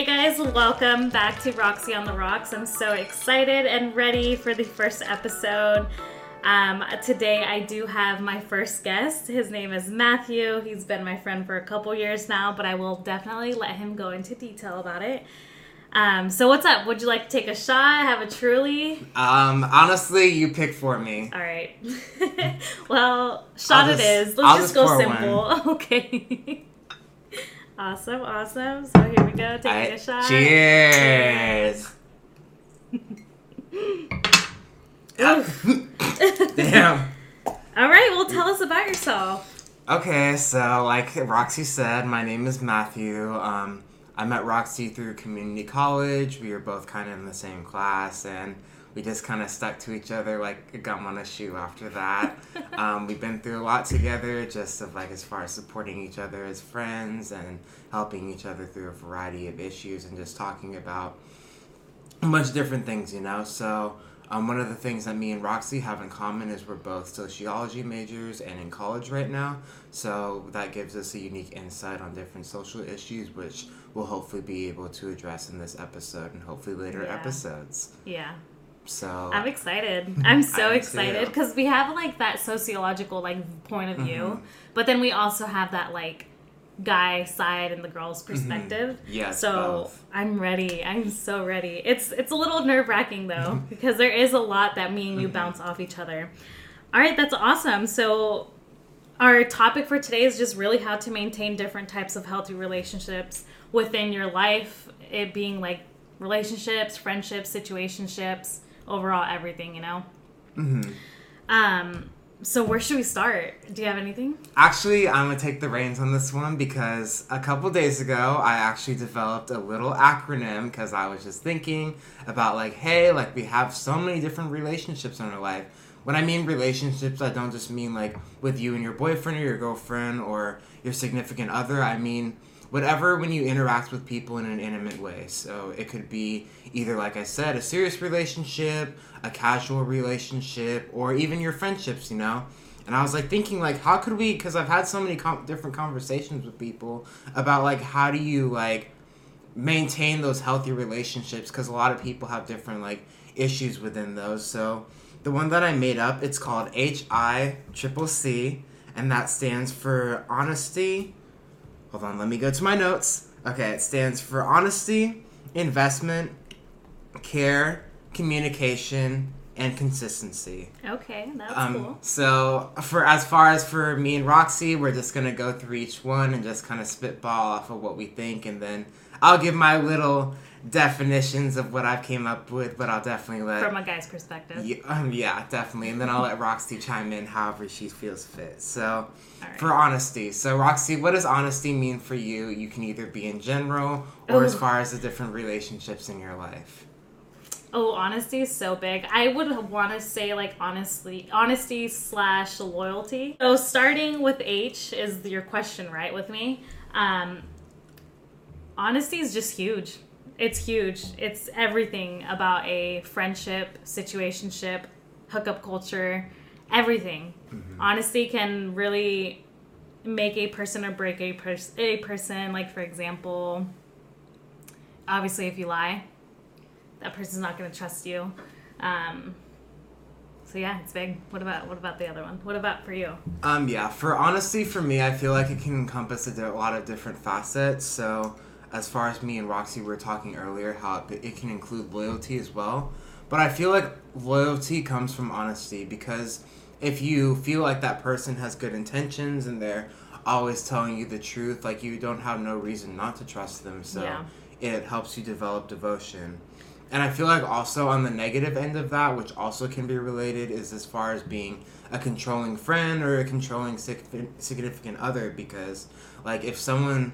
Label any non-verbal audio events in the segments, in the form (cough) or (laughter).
Hey guys, welcome back to Roxy on the Rocks. I'm so excited and ready for the first episode. Um, today I do have my first guest. His name is Matthew. He's been my friend for a couple years now, but I will definitely let him go into detail about it. Um, so what's up? Would you like to take a shot? Have a truly? Um, honestly, you pick for me. All right. (laughs) well, shot just- is. Let's I'll just just go simple. (laughs) Okay. Awesome, awesome. So here we go. Taking Alright, a shot. Cheers. (laughs) (laughs) Damn. All right. Well, tell us about yourself. Okay, so like Roxy said, my name is Matthew. Um, I met Roxy through community college. We were both kind of in the same class, and we just kind of stuck to each other like a gum on a shoe after that. (laughs) um, we've been through a lot together, just of like as far as supporting each other as friends and helping each other through a variety of issues and just talking about a bunch of different things, you know. So um, one of the things that me and Roxy have in common is we're both sociology majors and in college right now. So that gives us a unique insight on different social issues, which we'll hopefully be able to address in this episode and hopefully later Yeah. episodes. Yeah. So I'm excited. (laughs) I'm so excited because we have like that sociological like point of view, Mhm. but then we also have that like guy side and the girl's perspective. yes, So both. I'm ready. I'm so ready. It's it's a little nerve wracking though (laughs) because there is a lot that me and you bounce off each other. All right, that's awesome. So our topic for today is just really how to maintain different types of healthy relationships within your life. It being like relationships, friendships, situationships, overall everything. You know. Mhm. Um. So where should we start? Do you have anything? Actually, I'm gonna take the reins on this one because a couple days ago, I actually developed a little acronym because I was just thinking about like, hey, like we have so many different relationships in our life. When I mean relationships, I don't just mean like with you and your boyfriend or your girlfriend or your significant other. I mean whatever when you interact with people in an intimate way. So it could be either, like I said, a serious relationship, a casual relationship, or even your friendships, you know? And I was like thinking, like, how could we, because I've had so many com- different conversations with people about, like, how do you, like, maintain those healthy relationships? Because a lot of people have different, like, issues within those. So the one that I made up, it's called H I triple C, and that stands for honesty. Hold on, let me go to my notes. Okay, it stands for honesty, investment, care, communication, and consistency. Okay, that's Um, cool. So for as far as for me and Roxy, we're just gonna go through each one and just kind of spitball off of what we think, and then I'll give my little definitions of what I've came up with, but I'll definitely let From a guy's perspective. yeah, um, yeah, definitely. And then I'll let Roxy chime in however she feels fit. So, right. for honesty. So, Roxy, what does honesty mean for you? You can either be in general or as far as the different relationships in your life. Oh, honesty is so big. I would want to say like honestly, honesty slash loyalty. So starting with H is your question, right? With me, um, honesty is just huge. It's huge. It's everything about a friendship, situationship, hookup culture, everything. Honesty can really make a person or break a, pers- a person. Like for example, obviously if you lie that person's not going to trust you. Um, so yeah, it's big. What about what about the other one? What about for you? Um, yeah, for honesty, for me, I feel like it can encompass a lot of different facets. So, as far as me and Roxy were talking earlier, how it, it can include loyalty as well. But I feel like loyalty comes from honesty because if you feel like that person has good intentions and they're always telling you the truth, like you don't have no reason not to trust them. So, Yeah. it helps you develop devotion. And I feel like also on the negative end of that, which also can be related, is as far as being a controlling friend or a controlling significant other. Because, like, if someone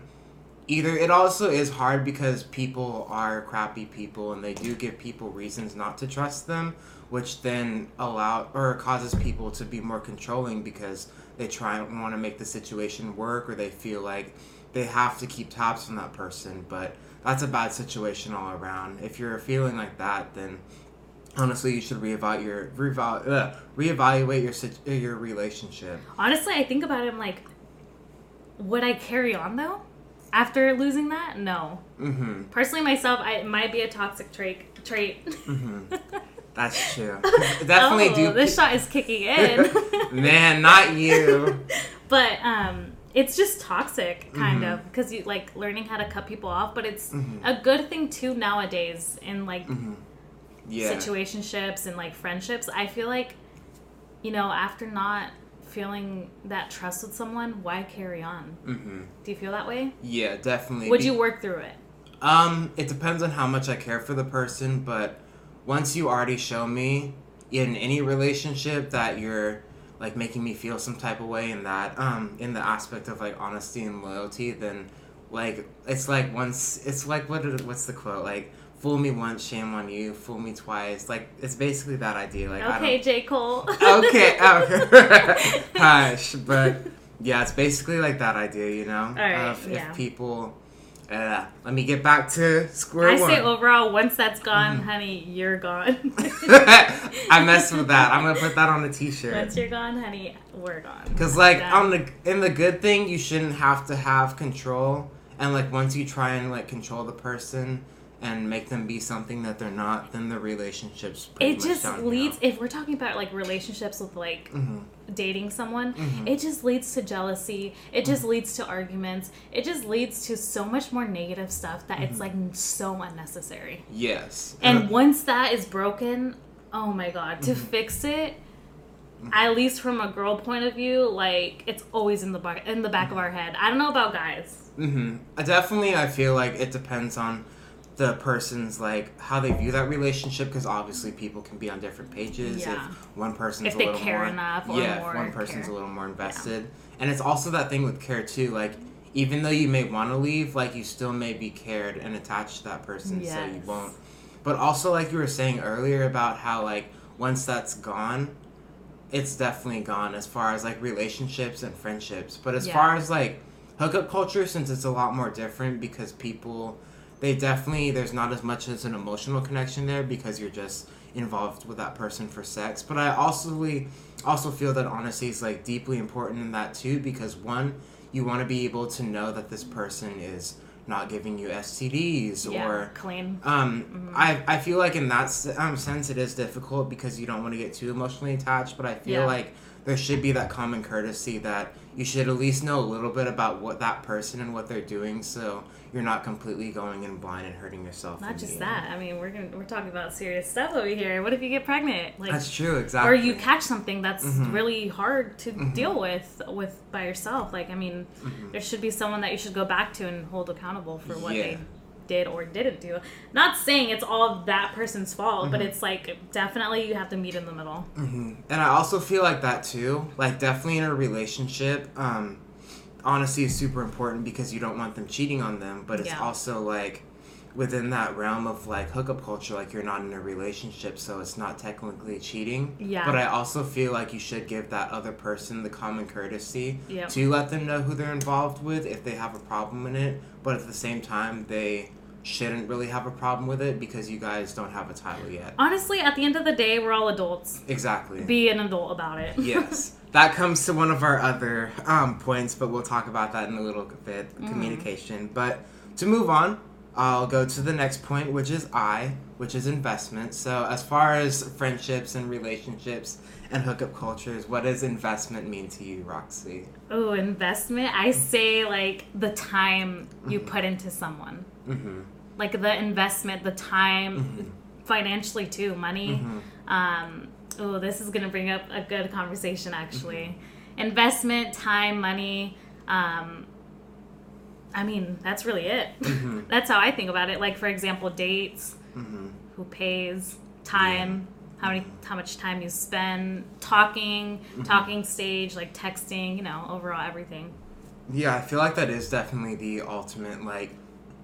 either it also is hard because people are crappy people and they do give people reasons not to trust them, which then allow or causes people to be more controlling because they try and want to make the situation work or they feel like they have to keep tabs on that person. But that's a bad situation all around. If you're feeling like that, then honestly, you should reevaluate your reeval, uh, reevaluate your your relationship. Honestly, I think about it. I'm like, would I carry on though? After losing that, no. Mm-hmm. Personally, myself, I, it might be a toxic trait. Trait. Mm-hmm. (laughs) That's true. Definitely oh, do. This shot is kicking (laughs) in. Man, not you. (laughs) but um, it's just toxic, kind Mhm. of, because you like learning how to cut people off. But it's Mhm. a good thing too nowadays in like Mm-hmm. Yeah. situationships and like friendships. I feel like, you know, after not feeling that trust with someone, why carry on? Mm-hmm. Do you feel that way? Yeah, definitely. Would Be- you work through it? Um, it depends on how much I care for the person, but once you already show me in any relationship that you're like making me feel some type of way in that um in the aspect of like honesty and loyalty, then like it's like once it's like what what's the quote like fool me once, shame on you, fool me twice. Like it's basically that idea. Like I Okay, J. Cole. okay, (laughs) okay. (laughs) Hush, but yeah, it's basically like that idea, you know. right, of yeah. If people, uh, let me get back to square I one. say overall, once that's gone, Mm-hmm. honey, you're gone. (laughs) I messed with that. I'm gonna put that on a T-shirt. Once you're gone, honey, we're gone. Cause like Done. on the in the good thing, you shouldn't have to have control, and like once you try and like control the person and make them be something that they're not, then the relationship's pretty it just leads if we're talking about like relationships with like Mhm. dating someone Mhm. it just leads to jealousy it just leads to arguments it just leads to so much more negative stuff that it's like so unnecessary Yes. and once that is broken oh my god to Mm-hmm. fix it at least from a girl point of view like it's always in the back in the back of our head i don't know about guys Mm-hmm. Definitely, I feel like it depends on the person's like how they view that relationship because obviously people can be on different pages. Yeah. If one person's If a they little care more, enough yeah, if one person's care. a little more invested, and it's also that thing with care too. Like even though you may want to leave, like you still may be cared and attached to that person, so you won't. But also, like you were saying earlier about how like once that's gone, it's definitely gone as far as like relationships and friendships. But as Yeah. far as like hookup culture, since it's a lot more different because people, they definitely there's not as much as an emotional connection there because you're just involved with that person for sex. But I also also feel that honesty is like deeply important in that too because one, you want to be able to know that this person is not giving you STDs yeah or clean um, I, I feel like in that um, sense it is difficult because you don't want to get too emotionally attached, but I feel Yeah. like there should be that common courtesy that you should at least know a little bit about what that person and what they're doing so you're not completely going in blind and hurting yourself. not just that i mean we're gonna we're talking about serious stuff over here what if you get pregnant like That's true, exactly. or you catch something that's Mhm. really hard to Mhm. deal with with by yourself like i mean Mhm. there should be someone that you should go back to and hold accountable for what Yeah. they did or didn't do not saying it's all that person's fault but Mhm. it's like definitely you have to meet in the middle hmm And I also feel like that too. Like definitely in a relationship, um, honesty is super important because you don't want them cheating on them. But it's Yeah. also like within that realm of like hookup culture, like you're not in a relationship, so it's not technically cheating. Yeah. But I also feel like you should give that other person the common courtesy Yep. to let them know who they're involved with if they have a problem in it. But at the same time, they shouldn't really have a problem with it because you guys don't have a title yet. honestly at the end of the day we're all adults Exactly. be an adult about it yes. (laughs) That comes to one of our other um, points, but we'll talk about that in a little bit Mm-hmm. communication. But to move on, I'll go to the next point, which is I, which is investment. So, as far as friendships and relationships and hookup cultures, what does investment mean to you, Roxy? oh investment i say like the time you put into someone Mm-hmm. like the investment the time Mhm. financially too money Mhm. um oh this is gonna bring up a good conversation actually investment time money um i mean that's really it (laughs) Mhm. that's how i think about it like for example dates Mm-hmm. who pays time how many how much time you spend talking Mm-hmm. talking stage like texting you know overall everything Yeah, I feel like that is definitely the ultimate like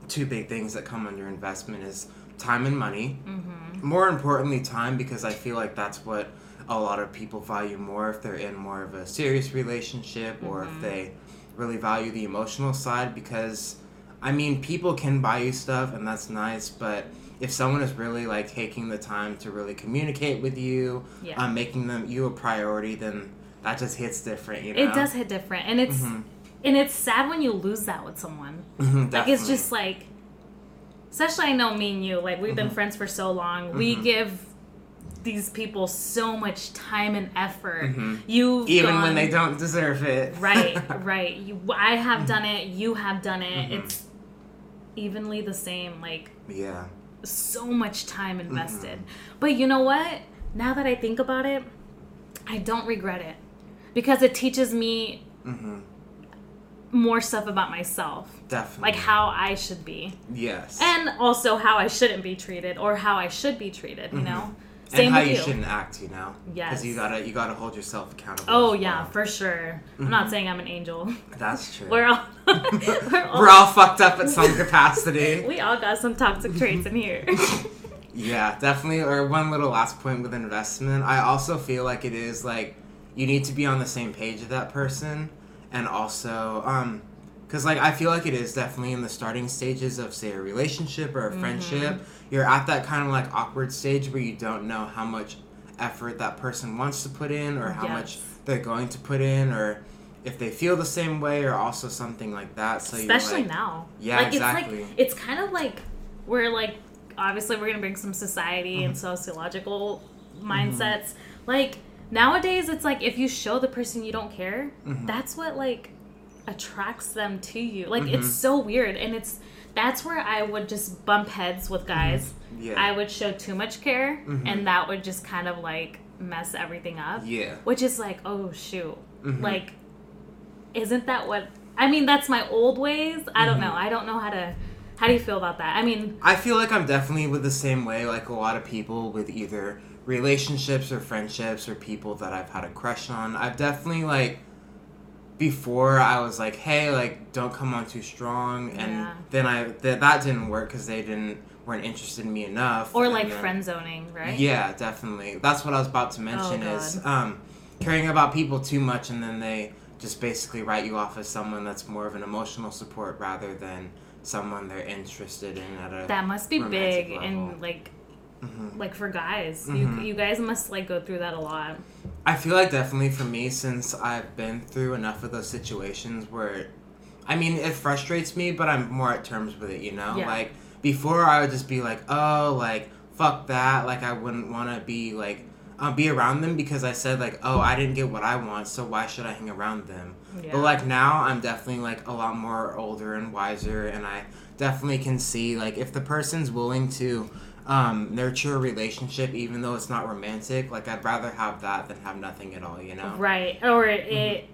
two big things that come under investment is time and money. mm-hmm. More importantly, time because I feel like that's what a lot of people value more if they're in more of a serious relationship or if they really value the emotional side because I mean, people can buy you stuff and that's nice, but if someone is really like taking the time to really communicate with you, Yeah. um, making them you a priority, then that just hits different, you know. it does hit different and it's Mhm. and it's sad when you lose that with someone. Mhm, Like it's just like, especially I know me and you. Like we've been Mm-hmm. friends for so long. We give these people so much time and effort. You Mm-hmm. even when they don't deserve it. right, (laughs) right. You, I Mm-hmm. have done it. You have done it. It's evenly the same. Like yeah. so much time Mm-hmm. invested. But you know what? Now that I think about it, I don't regret it because it teaches me Mm-hmm. more stuff about myself, Definitely. like how I should be, Yes. and also how I shouldn't be treated or how I should be treated. You know, Mm-hmm. and how with you, shouldn't act, you know. Yes. Because you gotta you gotta hold yourself accountable. Oh yeah, well. for sure. I'm Mm-hmm. not saying I'm an angel. that's (laughs) true. We're all (laughs) we're all, We're all fucked up at some capacity. (laughs) we all got some toxic traits in here. Yeah, definitely. Or one little last point with investment. I also feel like it is like you need to be on the same page with that person, and also, um, because like I feel like it is definitely in the starting stages of say a relationship or a friendship. You're at that kind of like awkward stage where you don't know how much effort that person wants to put in, or how much they're going to put in, or if they feel the same way, or also something like that. So especially like, now. Yeah, like exactly. it's like it's kind of like we're like obviously we're gonna bring some society and Mm-hmm. sociological mindsets. Like nowadays, it's like if you show the person you don't care, Mm-hmm. that's what like attracts them to you. Like it's so weird, and it's that's where I would just bump heads with guys. Mm-hmm. Yeah. I would show too much care, Mhm. and that would just kind of like mess everything up yeah. which is like oh shoot Mhm. like isn't that what i mean that's my old ways i Mm-hmm. don't know i don't know how to how do you feel about that i mean I feel like I'm definitely with the same way, like a lot of people with either relationships or friendships or people that I've had a crush on. I've definitely like before I was like, hey, like don't come on too strong, and Yeah. then I th- that didn't work because they didn't weren't interested in me enough, or like then- friend zoning right Yeah, definitely. That's what I was about to mention Oh, is um, caring about people too much, and then they just basically write you off as someone that's more of an emotional support rather than someone they're interested in at a that must be big level. and like mm-hmm. like for guys Mhm. you you guys must like go through that a lot I feel like definitely for me, since I've been through enough of those situations where, I mean, it frustrates me, but I'm more at terms with it, you know? Yeah. Like, before I would just be like, oh, like, fuck that. Like, I wouldn't want to be, like, uh, be around them because I said, like, oh, I didn't get what I want, so why should I hang around them? yeah But, like, now I'm definitely, like, a lot more older and wiser, and I definitely can see, like, if the person's willing to um, nurture a relationship, even though it's not romantic, like, I'd rather have that than have nothing at all, you know? right or Mm-hmm. it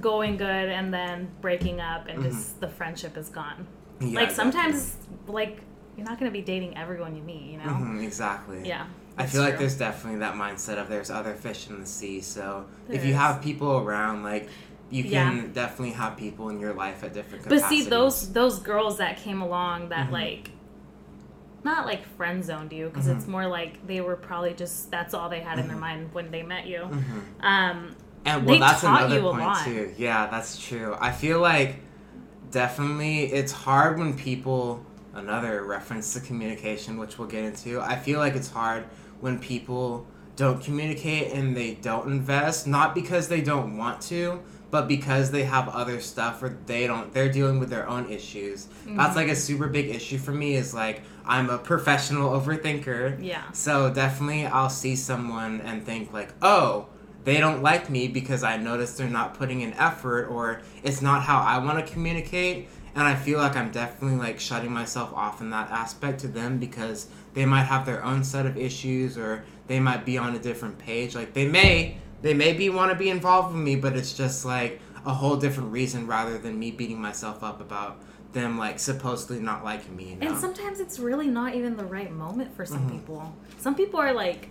going good and then breaking up and just the friendship is gone Mm-hmm. Yeah, like sometimes like you're not gonna be dating everyone you meet you know hmm exactly. yeah I feel like there's definitely that mindset of there's other fish in the sea. So if There you have people around, like you Yeah. can definitely have people in your life at different But see, those those girls that came along that Mhm. like, not like friend zoned you because Mhm. it's more like they were probably just that's all they had in their Mhm. mind when they met you. Mhm. Um, And well, They that's taught another you a point lot. too. Yeah, that's true. I feel like definitely it's hard when people. Another reference to communication, which we'll get into. I feel like it's hard when people don't communicate and they don't invest, not because they don't want to, but because they have other stuff or they don't. They're dealing with their own issues. That's like a mm-hmm. super big issue for me. Is like I'm a professional overthinker. yeah, So definitely I'll see someone and think like, "Oh, they don't like me because I noticed they're not putting in effort or it's not how I want to communicate." And I feel like I'm definitely like shutting myself off in that aspect to them because they might have their own set of issues or they might be on a different page. Like they may they maybe want to be involved with me, but it's just like a whole different reason rather than me beating myself up about them like supposedly not liking me, you know. and sometimes it's really not even the right moment for some Mhm. people. Some people are like,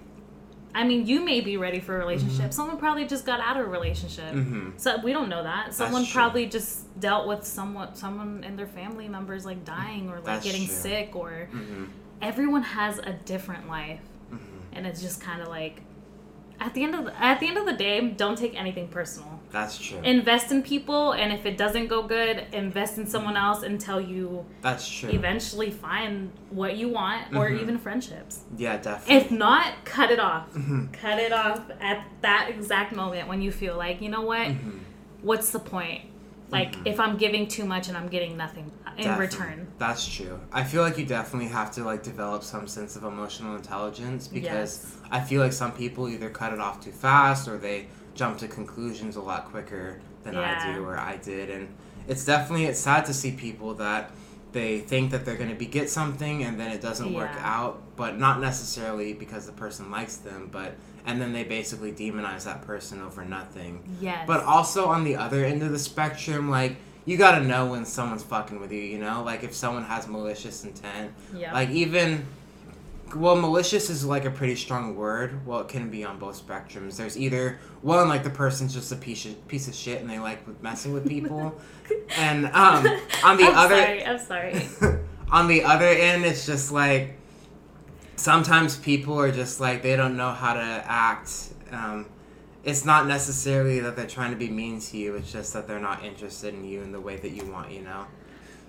I mean, you may be ready for a relationship. Mm-hmm. Someone probably just got out of a relationship. Mhm. So we don't know that. Someone probably just dealt with someone, someone in their family members like dying or like That's getting true. sick or Mhm. everyone has a different life Mhm. and it's just kind of like at the end of the, at the end of the day don't take anything personal That's true. invest in people and if it doesn't go good invest in someone else until you That's true. eventually find what you want or Mhm. even friendships yeah, definitely. if not cut it off Mhm. cut it off at that exact moment when you feel like you know what Mhm. what's the point Like mm-hmm. if I'm giving too much and I'm getting nothing in Definitely. return. That's true. I feel like you definitely have to like develop some sense of emotional intelligence because Yes. I feel like some people either cut it off too fast or they jump to conclusions a lot quicker than I do or I did and it's definitely it's sad to see people that they think that they're going to be get something and then it doesn't work out but not necessarily because the person likes them but and then they basically demonize that person over nothing Yes. but also on the other end of the spectrum, like you gotta know when someone's fucking with you. You know, like if someone has malicious intent, yeah. like even. Well, malicious is like a pretty strong word. Well, it can be on both spectrums. There's either one like the person's just a piece of, piece of shit and they like messing with people, (laughs) and um, on the I'm other sorry. I'm sorry. (laughs) on the other end, it's just like sometimes people are just like they don't know how to act. Um, it's not necessarily that they're trying to be mean to you. It's just that they're not interested in you in the way that you want. You know.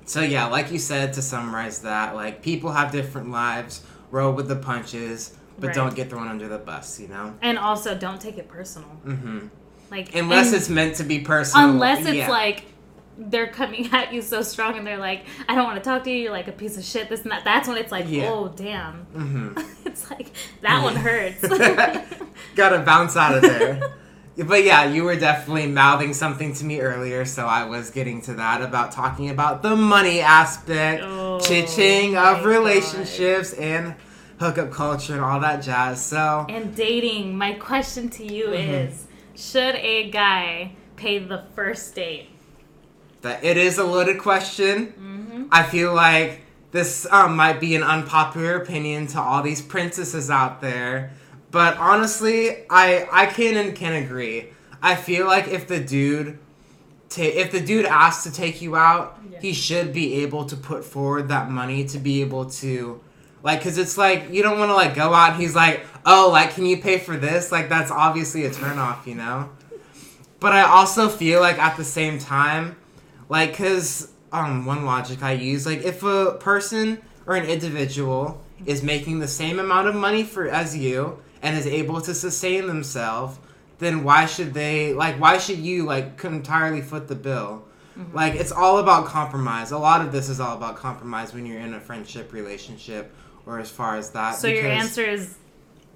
So yeah, like you said, to summarize that, like people have different lives. Roll with the punches, but Right. don't get thrown under the bus. You know. and also, don't take it personal. Mm-hmm. Like Unless it's meant to be personal. unless it's yeah. like they're coming (laughs) at you so strong and they're like, I don't want to talk to you. You're like a piece of shit. This and that. That's when it's like, Yeah. oh damn. hmm (laughs) it's like that one hurts. (laughs) Gotta bounce out of there. but yeah, you were definitely mouthing something to me earlier, so I was getting to that about talking about the money aspect, Oh, ching of relationships and hookup culture and all that jazz. So and dating. My question to you Mm-hmm. is: Should a guy pay the first date? That it is a loaded question. Mm-hmm. I feel like this um, might be an unpopular opinion to all these princesses out there, but honestly, I I can and can agree. I feel like if the dude, ta- if the dude asks to take you out, Yeah. he should be able to put forward that money to be able to. Like, cause it's like you don't want to like go out. and He's like, oh, like, can you pay for this? Like, that's obviously a turnoff, you know. But I also feel like at the same time, like, cause um, one logic I use, like, if a person or an individual is making the same amount of money for as you and is able to sustain themselves, then why should they like? Why should you like entirely foot the bill? Like, it's all about compromise. A lot of this is all about compromise when you're in a friendship relationship or as far as that. So your answer is: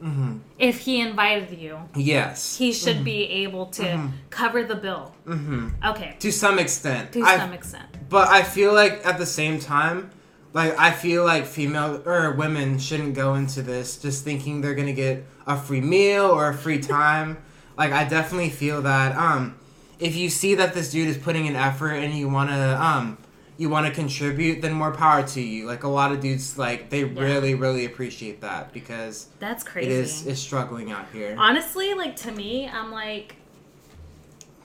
Mhm. If he invited you, Yes. he should be able to cover the bill. hmm Okay, To some extent. to I- some extent. But I feel like at the same time, like I feel like female or women shouldn't go into this just thinking they're gonna get a free meal or a free (laughs) time. like I definitely feel that um, if you see that this dude is putting an effort and you wanna um, you wanna contribute, then more power to you. Like a lot of dudes, like they really really appreciate that because That's crazy. it is is struggling out here. Honestly, like to me, I'm like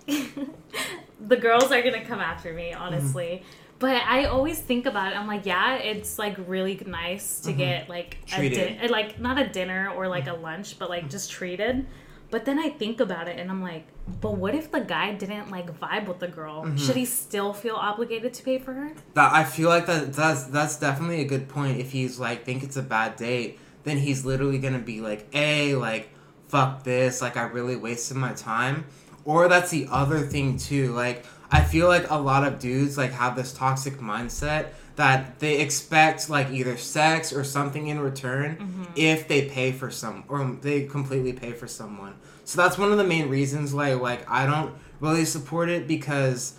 (laughs) the girls are gonna come after me, mm-hmm. honestly. But I always think about it. I'm like, yeah, it's like really nice to mm-hmm. get like Treated. a dinner, like not a dinner or like mm-hmm. a lunch, but like just treated. But then I think about it and I'm like, but what if the guy didn't like vibe with the girl? Mm-hmm. Should he still feel obligated to pay for her? That I feel like that that's that's definitely a good point. If he's like think it's a bad date, then he's literally gonna be like, "A like fuck this, like I really wasted my time." Or that's the other thing too. Like I feel like a lot of dudes like have this toxic mindset that they expect like either sex or something in return if they pay for some or they completely pay for someone. So that's one of the main reasons why like I don't really support it because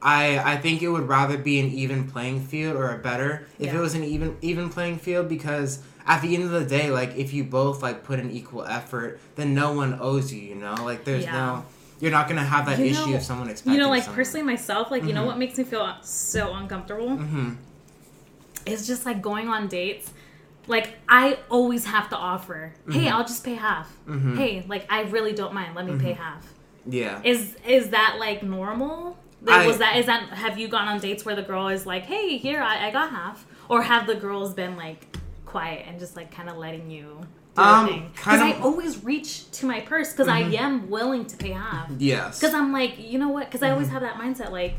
I I think it would rather be an even playing field or a better if Yeah. it was an even even playing field because at the end of the day like if you both like put an equal effort then no one owes you you know like there's Yeah. no you're not gonna have that You issue know- if someone expects You know, like personally myself, like you know Mhm. what makes me feel so uncomfortable? hmm It's just like going on dates. Like I always have to offer, hey, I'll just pay half. Mhm. Hey, like I really don't mind. Let me pay half. yeah Is is that like normal? I- Like, was that is that have you gone on dates where the girl is like, hey, here I, I got half, or have the girls been like quiet and just like kind of letting you do Um? Because I Mm-hmm. always reach to my purse because I am willing to pay half. yes Because I'm like, you know what? Because I Mm-hmm. always have that mindset. Like,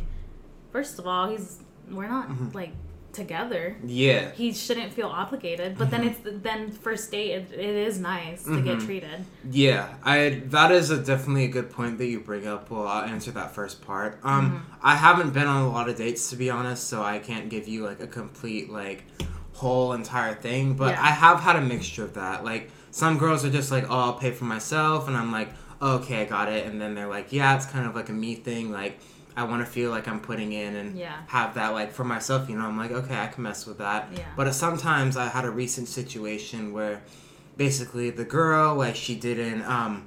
first of all, he's we're not Mm-hmm. like together. Yeah. He shouldn't feel obligated, but then mm-hmm. it's then first date. It, it is nice to get mm-hmm. treated. Yeah, I that is a definitely a good point that you bring up. Well, I'll answer that first part. Um, mm-hmm. I haven't been on a lot of dates to be honest, so I can't give you like a complete like whole entire thing. But Yeah. I have had a mixture of that. Like some girls are just like, "Oh, I'll pay for myself," and I'm like, "Okay, I got it," and then they're like, "Yeah, it's kind of like a me thing." Like I want to feel like I'm putting in and Yeah. have that like for myself. You know, I'm like, okay, I can mess with that. Yeah. But sometimes I had a recent situation where basically the girl like she didn't um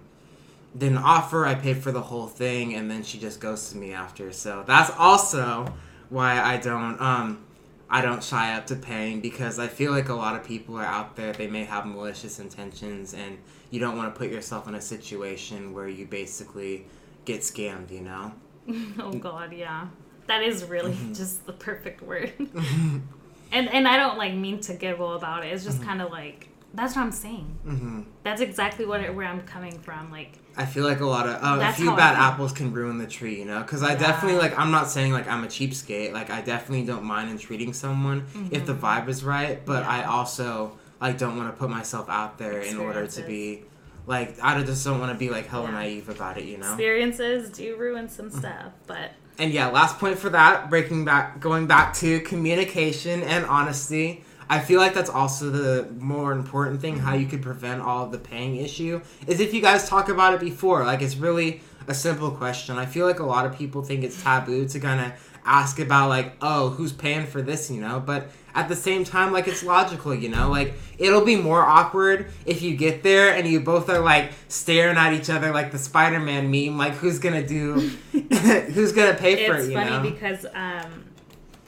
didn't offer i paid for the whole thing and then she just ghosted me after so that's also why i don't um i don't shy up to paying because i feel like a lot of people are out there they may have malicious intentions and you don't want to put yourself in a situation where you basically get scammed you know (laughs) Oh God, yeah, that is really Mm-hmm. just the perfect word. (laughs) (laughs) and and I don't like mean to giggle about it. It's just kind of like that's what I'm saying. hmm That's exactly what it, where I'm coming from. Like I feel like a lot of uh, a few bad apples can ruin the tree, you know. Because I Yeah. definitely like. I'm not saying like I'm a cheapskate. Like I definitely don't mind entreating someone if the vibe is right. But Mm-hmm. Yeah. I also like don't want to put myself out there in order to be like I just don't want to be like hella Yeah. naive about it, you know. experiences do ruin some mm-hmm. stuff, but And yeah, last point for that, breaking back, going back to communication and honesty. I feel like that's also the more important thing. How mm-hmm. you could prevent all of the paying issue is if you guys talk about it before. Like it's really a simple question. I feel like a lot of people think it's taboo to kind of ask about like, oh, who's paying for this, you know? But at the same time, like it's logical, you know? Like it'll be more awkward if you get there and you both are like staring at each other like the Spider-Man meme. Like who's gonna do? (laughs) (laughs) who's gonna pay for it's it? You funny know? because um,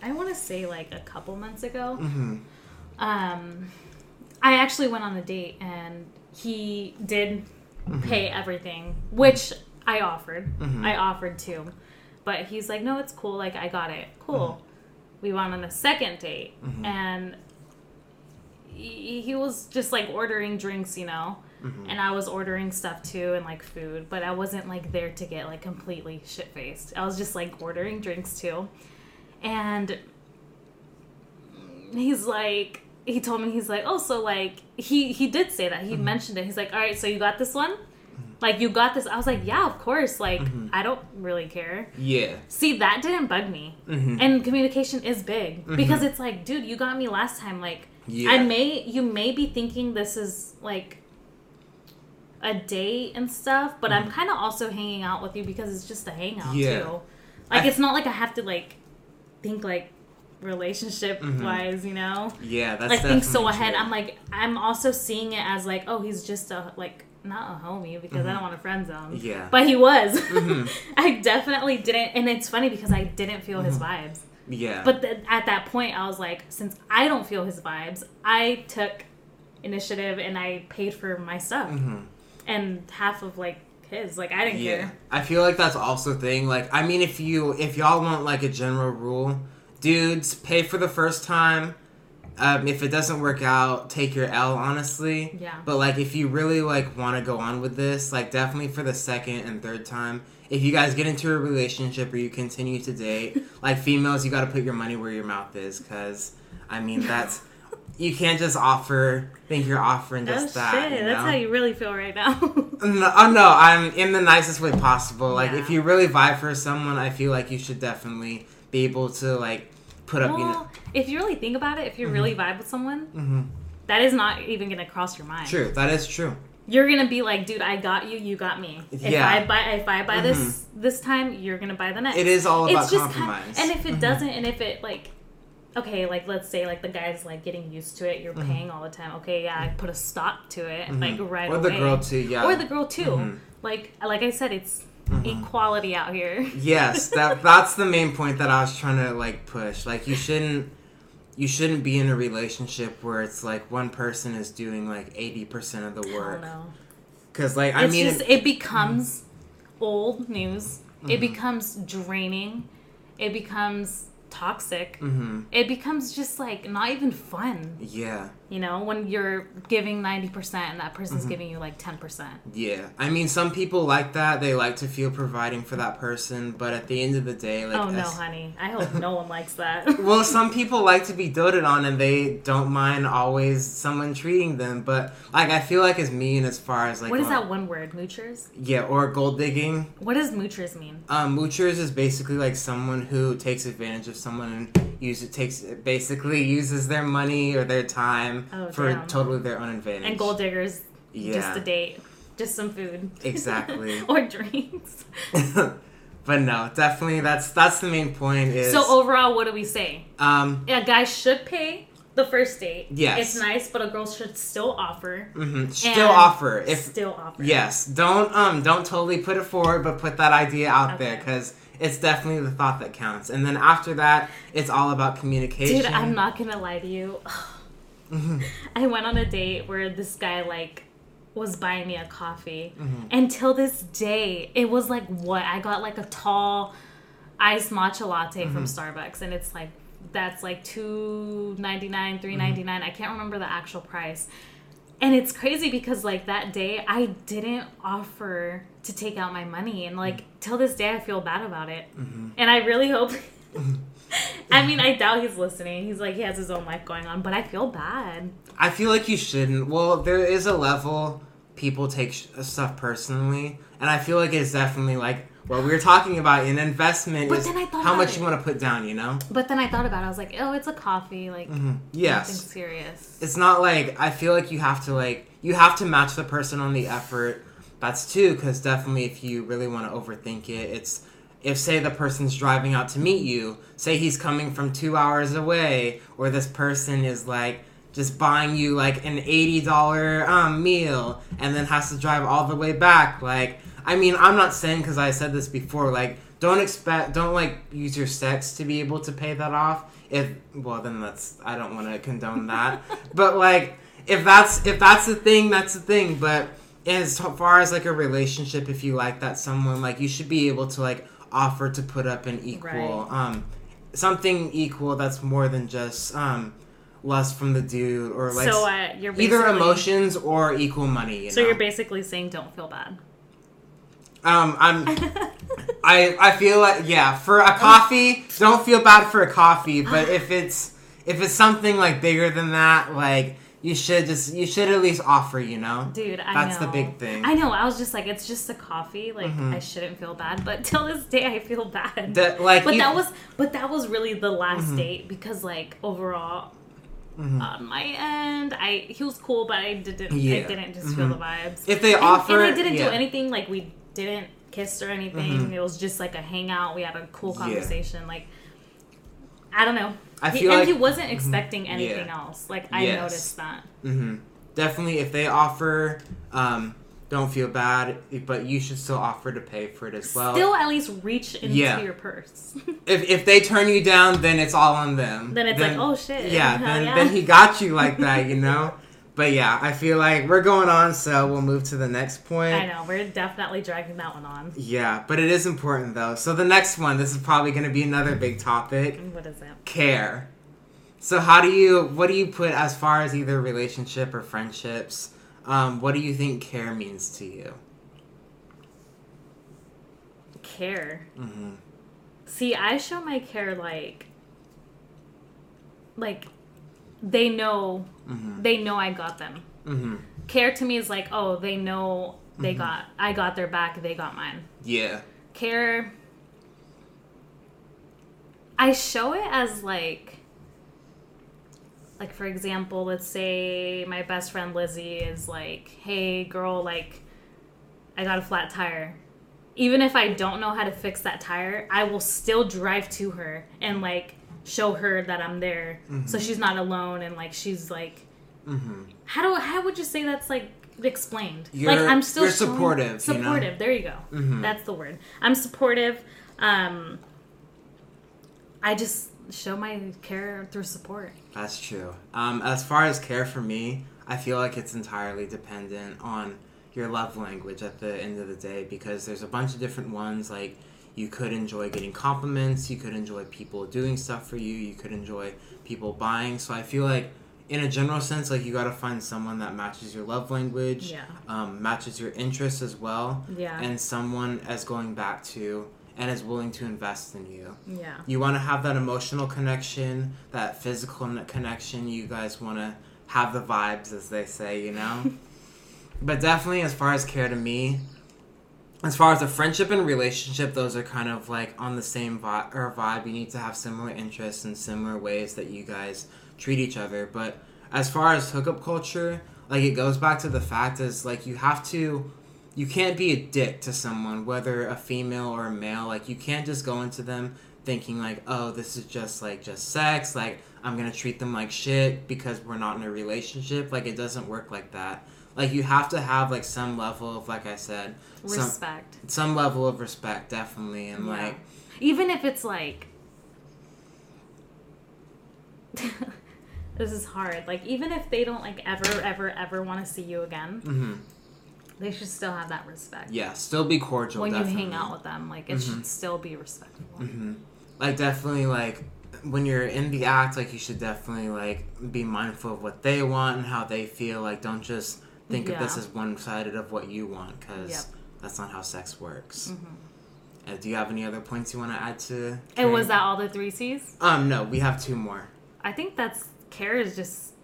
I want to say like a couple months ago, hmm um, I actually went on a date and he did Mm-hmm. pay everything, which I offered. Mhm. I offered to, but he's like, "No, it's cool. Like I got it. Cool." Mm-hmm. We went on a second date, and he, he was just like ordering drinks, you know. Mm-hmm. And I was ordering stuff too and like food, but I wasn't like there to get like completely shit faced. I was just like ordering drinks too. And he's like he told me he's like, "Oh, so like he he did say that. He Mm-hmm. mentioned it. He's like, "All right, so you got this one?" Like you got this. I was like, "Yeah, of course." Like Mm-hmm. I don't really care. Yeah. See, that didn't bug me. hmm And communication is big because it's like, dude, you got me last time. Like, Yeah. I may you may be thinking this is like a date and stuff, but I'm kind of also hanging out with you because it's just a hangout Mm-hmm. Yeah. too. Like, I- it's not like I have to like think like relationship Mhm. wise, you know. Yeah, that's like think so ahead. true. I'm like I'm also seeing it as like, oh, he's just a like not a homie because I don't want a friend zone. Mm-hmm. Yeah. But he was. Mhm. (laughs) I definitely didn't, and it's funny because I didn't feel his Mm-hmm. vibes. yeah. But at that point, I was like, since I don't feel his vibes, I took initiative and I paid for my stuff Mhm. and half of like his. Like I didn't Yeah. care. I feel like that's also a thing. Like, I mean, if you if y'all want like a general rule, dudes pay for the first time. Um, if it doesn't work out, take your L. Honestly. Yeah. But like, if you really like want to go on with this, like definitely for the second and third time, if you guys get into a relationship or you continue to date, (laughs) like females, you got to put your money where your mouth is, because I mean that's (laughs) you can't just offer think you're offering Oh just that. shit! you That's how you really feel right now. (laughs) No, oh no, I'm in the nicest way possible. Like, Yeah. if you really vibe for someone, I feel like you should definitely be able to like put up. you know, well, if you really think about it, if you really vibe with someone, hmm that is not even gonna cross your mind. true. That is true. You're gonna be like, dude, I got you, you got me. If Yeah. I buy, if I buy this this time, you're gonna buy the next. It is all about it's just compromise. Kind and if it Mhm. doesn't, and if it like, okay, like let's say like the guy's like getting used to it, you're Mhm. paying all the time. Okay, yeah, I put a stop to it, Mhm. like right or away. the girl too. Yeah. or the girl too. Mhm. Like like I said, it's Mhm. equality out here. Yes, (laughs) that that's the main point that I was trying to like push. Like, you shouldn't. You shouldn't be in a relationship where it's like one person is doing like eighty percent of the work. Because like I it's mean, just it becomes old news. It Mhm. becomes draining. It becomes toxic. hmm It becomes just like not even fun. yeah, You know, when you're giving 90% and that Mm-hmm. person's giving you like 10%. Yeah, I mean, some people like that. They like to feel providing for that person, but at the end of the day, like, oh no, as- honey. I hope (laughs) no one likes that. (laughs) well, some people like to be doted on, and they don't mind always someone treating them. But like, I feel like it's mean as far as like, what is uh, that one word? Moochers? Yeah, or gold digging. What does moochers mean? Um, moochers is basically like someone who takes advantage of someone and use it takes basically uses their money or their time Oh, for damn. totally their own advantage. And gold diggers, yeah, just a date, just some food. exactly. (laughs) or drinks. (laughs) but no, definitely that's that's the main point. Is So overall, what do we say? um A guy should pay the first date. Yes. It's nice, but a girl should still offer. Mm-hmm. still offer if still offer. yes don't um don't totally put it forward but put that idea out there because it's definitely the thought that counts and then after that it's all about communication Dude, I'm not gonna lie to you. (sighs) Mhm. (laughs) I went on a date where this guy like was buying me a coffee, Mhm. and till this day, it was like what I got like a tall iced matcha latte from Mm-hmm. Starbucks, and it's like that's like two ninety nine, three ninety nine. I can't remember the actual price. And it's crazy because like that day I didn't offer to take out my money and like till this day I feel bad about it. Mhm. And I really hope (laughs) (laughs) I mean, I doubt he's listening. He's like he has his own life going on, but I feel bad. I feel like you shouldn't. Well, there is a level people take sh- stuff personally, and I feel like it's definitely like what we were talking about in investment But is then I thought how much it. you want to put down. You know? But then I thought about it. I was like, oh, it's a coffee, like mm-hmm. nothing Yes. serious. It's not like I feel like you have to like you have to match the person on the effort. That's too because definitely if you really want to overthink it, it's if say the person's driving out to meet you, say he's coming from two hours away, or this person is like just buying you like an eighty dollar um, meal and then has to drive all the way back. Like I mean, I'm not saying because I said this before. Like don't expect don't like use your sex to be able to pay that off. If well, then that's I don't want to condone that. (laughs) but like if that's if that's the thing, that's the thing. But as far as like a relationship, if you like that someone, like you should be able to like offer to put up an equal Right. um something equal that's more than just um lust from the dude or like so uh, you're either emotions or equal money. You So know? you're basically saying don't feel bad. um I'm (laughs) I I feel like yeah for a coffee don't feel bad for a coffee but if it's if it's something like bigger than that like you should just you should at least offer you know Dude, I That's the big thing. I know. I was just like, it's just a coffee. Like, Mhm. I shouldn't feel bad. But (laughs) till this day, I feel bad. that like but you- that was, but that was really the last Mhm. date because, like, overall, Mhm. on my end, I he was cool, but I didn't. I Yeah. didn't just feel the Mhm. vibes. if they and, offer and I didn't yeah. do anything. Like, we didn't kiss or anything. Mhm. It was just like a hangout. We had a cool Yeah. conversation. Like, I don't know. I He- feel and like he wasn't expecting Yeah. anything else. Like, I Yes. noticed that. hmm Definitely, if they offer, um, don't feel bad, but you should still offer to pay for it as well. Still, at least reach into Yeah. your purse. (laughs) if if they turn you down, then it's all on them. then it's like, oh shit. yeah, (laughs) then yeah. then he got you like that, you know. (laughs) but yeah, I feel like we're going on, so we'll move to the next point. I know we're definitely dragging that one on. Yeah, but it is important though. So the next one, this is probably going to be another big topic: What is it? care. So how do you what do you put as far as either relationship or friendships? Um, what do you think care means to you? Care. hmm See, I show my care like, like, they know, hmm they know I got them. hmm Care to me is like, oh, they know they Mhm. got, I got their back, they got mine. Yeah. Care. I show it as like, like for example, let's say my best friend Lizzie is like, hey girl, like, I got a flat tire. Even if I don't know how to fix that tire, I will still drive to her and like show her that I'm there, so Mhm. she's not alone and like she's like, hmm how do how would you say that's like explained? You're- like I'm still you're showing- supportive, you know? Supportive. There you go. Mhm. That's the word. I'm supportive. Um, I just show my care through support. That's true. Um, as far as care for me, I feel like it's entirely dependent on your love language at the end of the day because there's a bunch of different ones. Like, you could enjoy getting compliments, you could enjoy people doing stuff for you, you could enjoy people buying. So I feel like in a general sense, like you got to find someone that matches your love language, Yeah. um, matches your interests as well, Yeah. and someone as going back to and is willing to invest in you. yeah. You want to have that emotional connection, that physical connection. You guys want to have the vibes, as they say, you know? (laughs) but definitely, as far as care to me, as far as a friendship and relationship, those are kind of like on the same vibe. Or vibe. You need to have similar interests and similar ways that you guys treat each other. But as far as hookup culture, like it goes back to the fact is like you have to you can't be a dick to someone, whether a female or a male. Like you can't just go into them thinking like, oh, this is just like just sex. Like I'm gonna treat them like shit because we're not in a relationship. Like it doesn't work like that. Like you have to have like some level of like I said, some Respect. some level of respect, definitely, and Yeah. like Even if it's like. (laughs) this is hard. Like, even if they don't, like, ever, ever, ever want to see you again, hmm they should still have that respect. yeah, still be cordial. when definitely. you hang out with them, like, it Mhm. should still be respectful. hmm Like definitely like when you're in the act, like you should definitely like be mindful of what they want and how they feel. Like don't just think of this as one sided of what you want because Yep. that's not how sex works. Mhm. Uh, do you have any other points you want to add to? And was that all the three C's? Um, no, we have two more. I think that's care is just.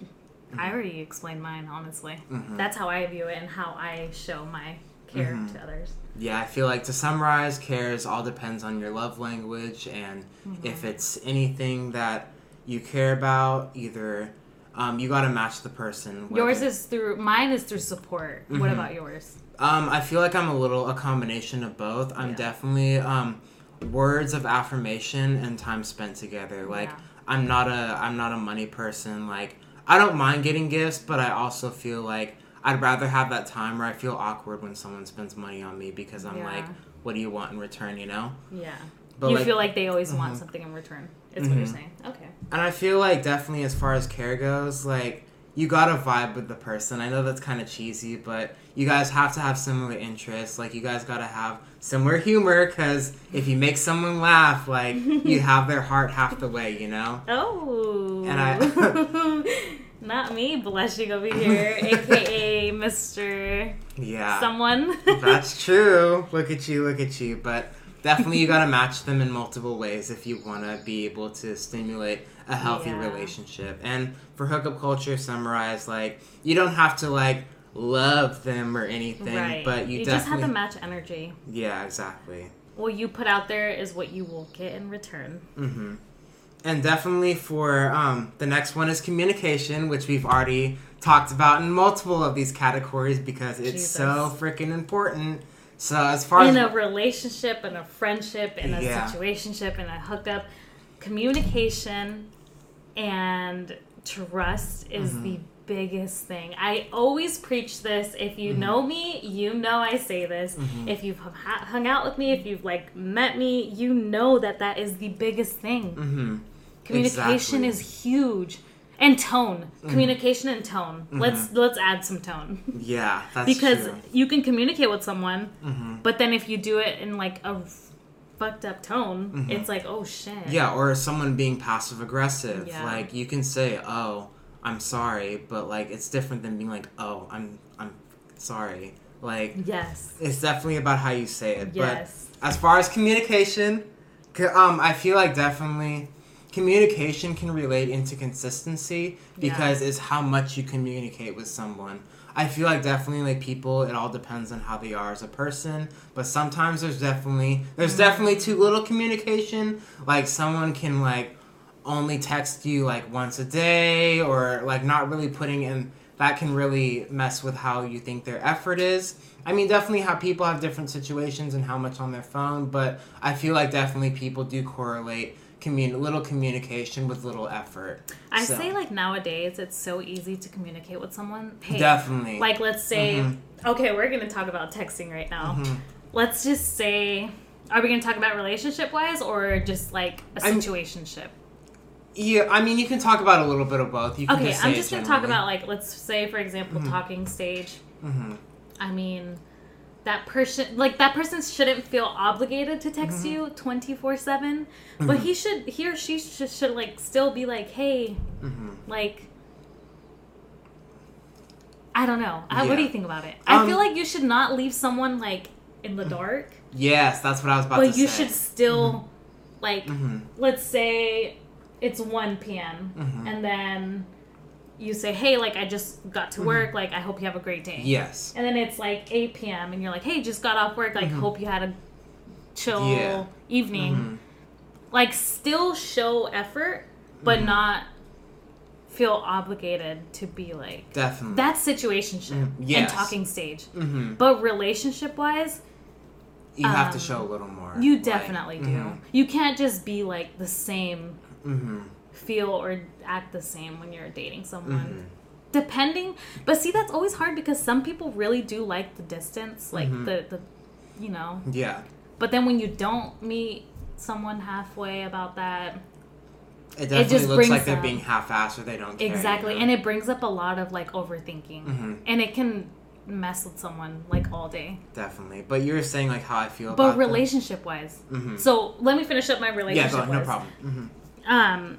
I already explained mine, honestly. Mhm. That's how I view it and how I show my care Mhm. to others. Yeah, I feel like to summarize, cares all depends on your love language, and Mm-hmm. if it's anything that you care about, either um, you got to match the person. Yours whether- is through. Mine is through support. What Mhm. about yours? Um, I feel like I'm a little a combination of both. I'm Yeah. definitely um, words of affirmation and time spent together. Like Yeah. I'm not a I'm not a money person. Like I don't mind getting gifts, but I also feel like I'd rather have that time where I feel awkward when someone spends money on me because I'm Yeah. like, what do you want in return? You know. Yeah. But you like, feel like they always want Mhm. something in return. It's what you're Mhm. saying. Okay. And I feel like definitely as far as care goes, like you gotta vibe with the person. I know that's kind of cheesy, but you guys have to have similar interests. Like you guys gotta have similar humor, because if you make someone laugh, like (laughs) you have their heart half the way, you know. Oh. And I- (laughs) Not me blushing over here, (laughs) aka Mr. Yeah, Someone. that's true. Look at you, look at you. But definitely you gotta match them in multiple ways if you wanna be able to stimulate a healthy Yeah. relationship. And for hookup culture, summarize like you don't have to like love them or anything, right. but you, you definitely just have to match energy. yeah, exactly. What you put out there is what you will get in return. hmm And definitely for um, the next one is communication, which we've already talked about in multiple of these categories because it's so freaking important. So as far as in a relationship, in a friendship, in a Yeah. situationship, in a hookup, communication and trust is Mm-hmm. the biggest thing. I always preach this. If you Mm-hmm. know me, you know I say this. If you've hung out with me, if you've like met me, you know that that is the biggest thing. hmm Communication Exactly. is huge. And tone. Mm-hmm. Communication and tone. Let's let's add some tone. yeah, that's (laughs) because true. you can communicate with someone, Mhm. but then if you do it in like a fucked up tone, Mhm. it's like, oh shit. Yeah, or someone being passive aggressive. Yeah. Like you can say, "Oh, I'm sorry," but like it's different than being like, "Oh, I'm I'm sorry." Like Yes. it's definitely about how you say it. Yes. But as far as communication, um, I feel like definitely communication can relate into consistency Yeah. because it's how much you communicate with someone. I feel like definitely like people, it all depends on how they are as a person. But sometimes there's definitely there's Mm-hmm. definitely too little communication. Like someone can like only text you like once a day or like not really putting in that can really mess with how you think their effort is. I mean, definitely how people have different situations and how much on their phone, but I feel like definitely people do correlate commun- little communication with little effort. I So, say like nowadays it's so easy to communicate with someone. Hey, definitely like let's say Mhm. okay, we're gonna talk about texting right now. Mhm. Let's just say are we gonna talk about relationship wise or just like a I'm- situationship? Yeah, I mean, you can talk about a little bit of both. You can Okay, just I'm just gonna talk about like let's say for example Mhm. talking stage. Mhm. I mean, that person like that person shouldn't feel obligated to text Mm-hmm. you 24/7, but he should he or she should, should like still be like, "Hey, Mhm. like I don't know. I, Yeah. What do you think about it? I Um, feel like you should not leave someone like in the dark, Yes, that's what I was about to say. but you say. should still like Mhm. let's say it's 1 p.m. And then you say, "Hey, like I just got Mm-hmm. to work. Like I hope you have a great day." Yes. And then it's like 8 p.m. and you're like, "Hey, just got off work. Like hope you had a chill Mm-hmm. Yeah. evening." Mhm. Like still show effort, but Mm-hmm. not feel obligated to be like Definitely. that's situationship Mm, and yes. talking stage. But relationship wise, You have to um, show a little more. you like- definitely do. mhm, You can't just be like the same feel or act the same when you're dating someone. mhm. Depending, but see that's always hard because some people really do like the distance, like Mhm. the the you know. Yeah. But then when you don't meet someone halfway about that, It definitely just looks like they're being half-assed or they don't care. exactly, you know? and it brings up a lot of like overthinking, Mhm. and it can mess with someone like all day. Definitely. But you were saying like how I feel about But about relationship wise, Mhm. so let me finish up my Yeah, relationship. go, no problem. hmm Um,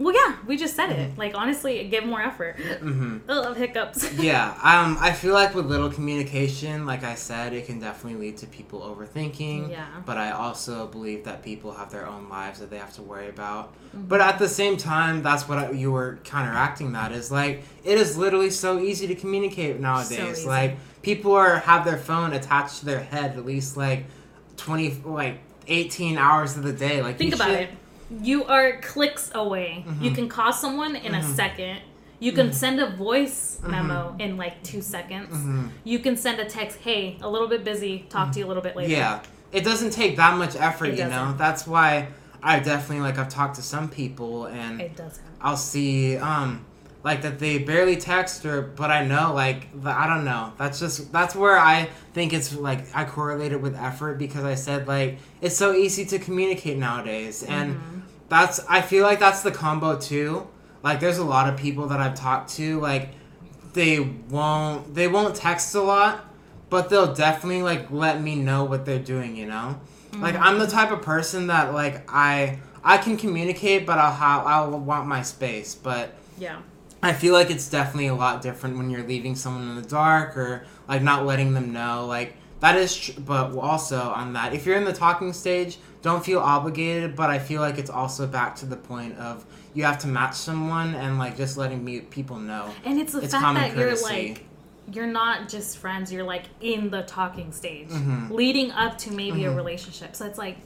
well, yeah, we just said it. Like honestly, give more effort. hmm Ugh, hiccups. (laughs) yeah, um, I feel like with little communication, like I said, it can definitely lead to people overthinking. Yeah. But I also believe that people have their own lives that they have to worry about. Mm-hmm. But at the same time, that's what I, you were counteracting. That is like it is literally so easy to communicate nowadays. easy. Like people are have their phone attached to their head at least like twenty, like eighteen hours of the day. Like Think about should- it. You are clicks away. Mm-hmm. You can call someone in a second. You can send a voice memo in like two seconds. Mm-hmm. You can send a text, hey, a little bit busy, talk to you a little bit later. Yeah, it doesn't take that much effort, It you know. doesn't. That's why I definitely like I've talked to some people and It does happen. I'll see um like that they barely text or but I know like the, I don't know. That's just that's where I think it's like I correlate it with effort because I said like it's so easy to communicate nowadays and that's I feel like that's the combo too. Like there's a lot of people that I've talked to like they won't they won't text a lot but they'll definitely like let me know what they're doing you know like mm-hmm. i'm the type of person that like i i can communicate but i'll ha- i'll want my space but Yeah. i feel like it's definitely a lot different when you're leaving someone in the dark or like not letting them know like that is tr- but also on that if you're in the talking stage don't feel obligated but i feel like it's also back to the point of you have to match someone and like just letting me people know And it's the It's fact that you're courtesy. like you're not just friends, you're like in the talking stage. Mhm. Leading up to maybe Mm-hmm. a relationship. So it's like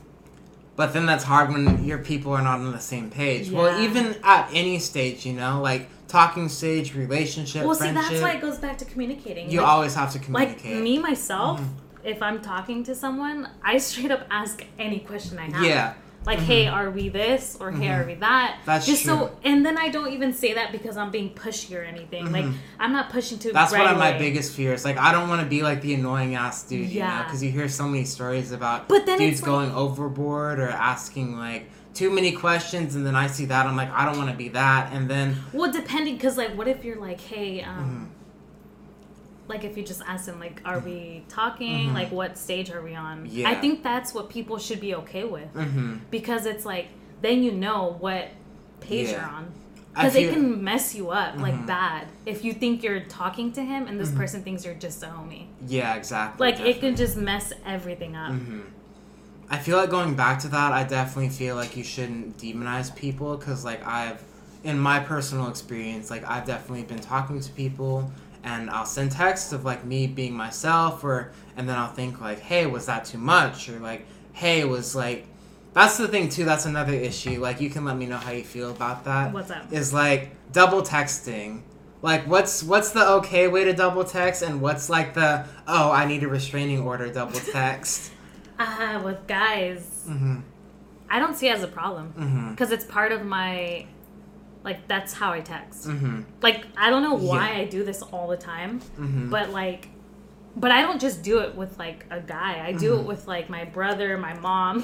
But then that's hard when your people are not on the same page. Well, even at any stage, you know, like talking stage, relationship, Well see that's why it goes back to communicating. you Like- always have to like communicate. me myself Mm-hmm. If i'm talking to someone i straight up ask any question i have Yeah. Mm-hmm. like hey are we this or hey are we that That's just true. so and then i don't even say that because i'm being pushy or anything like i'm not pushing to Mm-hmm. That's right one of my biggest fears. Like, I don't want to be like the annoying ass dude, you know, Yeah. because you hear so many stories about But then dudes like- going overboard or asking like too many questions, and then I see that I'm like, I don't want to be that, and then well depending because like what if you're like hey um Mm-hmm. Like if you just ask them like are we talking like what stage are we on Mm-hmm. Yeah. i think that's what people should be okay with hmm because it's like then you know what page Yeah. you're on because it can mess you up Mhm. like bad if you think you're talking to him and this person thinks you're just a homie yeah, exactly. like it can just mess everything up hmm I feel like going back to that, I definitely feel like you shouldn't demonize people because, like, I've, in my personal experience, like, I've definitely been talking to people and I'll send texts of, like, me being myself or, and then I'll think, like, hey, was that too much? Or, like, hey, was, like, that's the thing, too. That's another issue. Like, you can let me know how you feel about that. What's up? Is, like, double texting. Like what's what's the okay way to double text and what's like the oh I need a restraining order double (laughs) text. ah with guys mm-hmm. i don't see it as a problem Mm-hmm. because it's part of my like that's how i text Mm-hmm. like i don't know why Yeah. i do this all the time Mm-hmm. but like but i don't just do it with like a guy i do Mm-hmm. it with like my brother my mom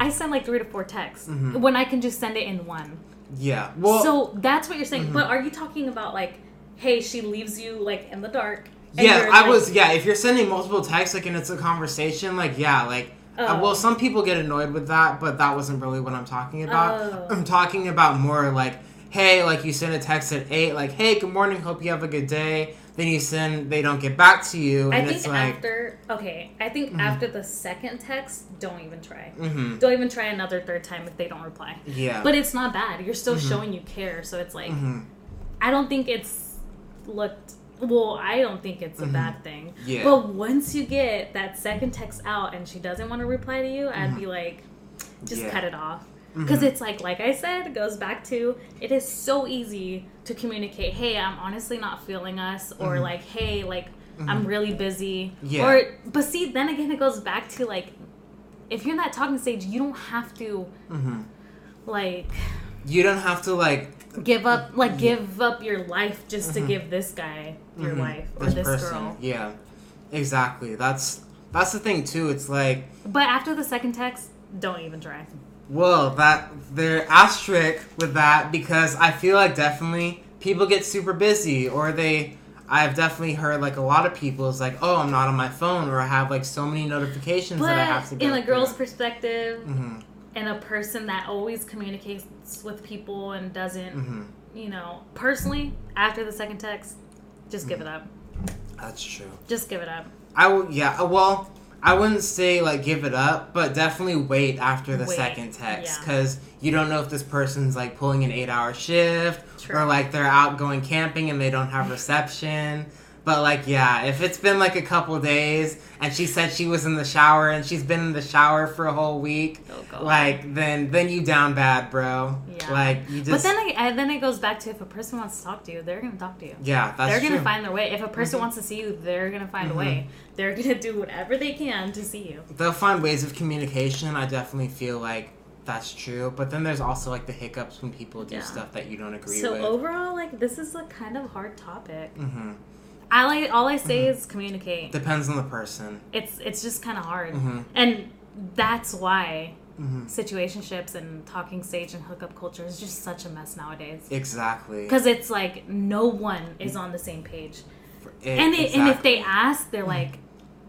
i send like three to four texts Mhm. when i can just send it in one Yeah. Well, so that's what you're saying Mhm. but are you talking about like hey she leaves you like in the dark yeah, I like- was. Yeah, if you're sending multiple texts, like, and it's a conversation, like, yeah, like, uh, Oh. well, some people get annoyed with that, but that wasn't really what I'm talking about. Oh. I'm talking about more like, hey, like you send a text at eight, like, hey, good morning, hope you have a good day. Then you send, they don't get back to you, I and think it's like, after okay, I think Mhm. after the second text, don't even try. mm-hmm, Don't even try another third time if they don't reply. yeah, But it's not bad. You're still Mhm. showing you care. So it's like hmm I don't think it's looked well, I don't think it's a Mhm. bad thing. yeah, But once you get that second text out and she doesn't want to reply to you, I'd Mhm. be like, just Yeah. cut it off. Because it's like, like I said, it goes back to it is so easy to communicate, hey, I'm honestly not feeling us, or Mhm. like, hey, like, I'm really busy. Yeah. Or, but see, then again, it goes back to like, if you're in that talking stage, you don't have to, hmm like, you don't have to like give up, like, give up your life just to Mhm. give this guy your mhm, life or this, person. girl. Yeah, exactly. That's that's the thing too. It's like, But after the second text, don't even try. Well, that there asterisk with that because I feel like definitely people get super busy or they. I've definitely heard like a lot of people is like, oh, I'm not on my phone or I have like so many notifications that I have to But go in a girl's through. perspective, Mhm, and a person that always communicates with people and doesn't, mhm. you know, personally, after the second text, just give it up. That's true. Just give it up. I will. Yeah. uh, Well, I wouldn't say like give it up, but definitely wait after the Wait, second text yeah. because you don't know if this person's like pulling an eight-hour shift True. or like they're out going camping and they don't have reception. But like, yeah, if it's been like a couple days and she said she was in the shower and she's been in the shower for a whole week, Oh, like then then you down bad, bro. Yeah. Like you just. but then, I, then it goes back to if a person wants to talk to you, they're gonna talk to you. yeah, that's they're gonna find their way. If a person Mhm. wants to see you, they're gonna find Mhm. a way. They're gonna do whatever they can to see you. they'll find ways of communication. I definitely feel like that's true. But then there's also like the hiccups when people do Yeah. stuff that you don't agree So with. So overall, like this is a kind of hard topic. hmm I like all I say Mhm. is communicate. Depends on the person. It's it's just kind of hard, hmm and that's why hmm situationships and talking stage and hookup culture is just such a mess nowadays. Exactly. Because it's like no one is on the same page, It- and it, and if they ask, they're like,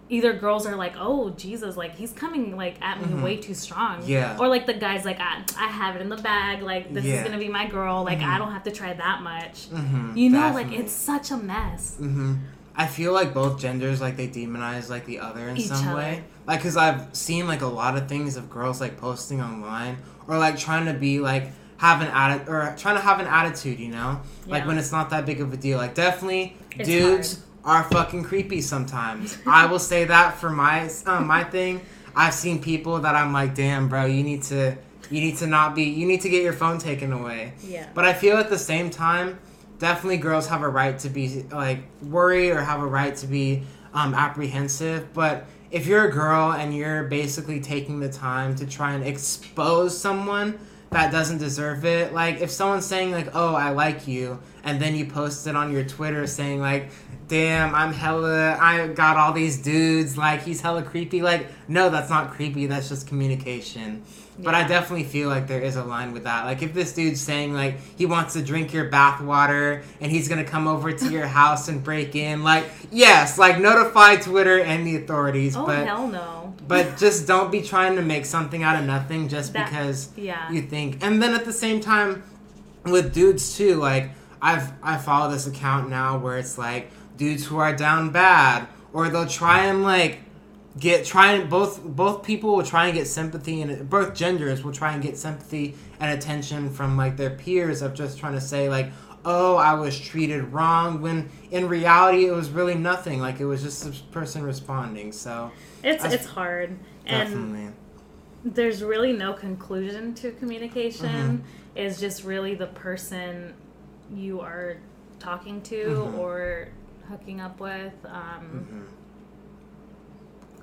either girls are like, "Oh Jesus, like he's coming like at me Mhm. way too strong," Yeah. or like the guy's like, "I, I have it in the bag, like this Yeah. is gonna be my girl, like Mhm. I don't have to try that much." hmm You know, like it's such a mess. hmm I feel like both genders like they demonize like the other in Each some other. way. Like, cause I've seen like a lot of things of girls like posting online or like trying to be like have an atti- or trying to have an attitude, you know, like when it's not that big of a deal. Like, definitely It's dudes are fucking creepy sometimes. I will say that for my uh, my thing. I've seen people that I'm like, damn, bro, you need to you need to not be you need to get your phone taken away. Yeah. But I feel at the same time, definitely girls have a right to be like worried or have a right to be um, apprehensive. But if you're a girl and you're basically taking the time to try and expose someone that doesn't deserve it, like if someone's saying like, "Oh, I like you," and then you post it on your Twitter saying like, "Damn, I'm hella, I got all these dudes, like he's hella creepy." Like, no, that's not creepy. That's just communication. But I definitely feel like there is a line with that. Like if this dude's saying like he wants to drink your bathwater and he's gonna come over to your (laughs) house and break in, like yes, like notify Twitter and the authorities. Oh but hell no. but just don't be trying to make something out of nothing just That- because Yeah. you think. And then at the same time, with dudes too, like I've I follow this account now where it's like dudes who are down bad, or they'll try and like get try and both both people will try and get sympathy and both genders will try and get sympathy and attention from like their peers of just trying to say like oh i was treated wrong when in reality it was really nothing like it was just this person responding so It's I- it's hard, and there's really no conclusion to communication. Mm-hmm. It's just really the person you are talking to Mhm. or hooking up with. Um, Mhm.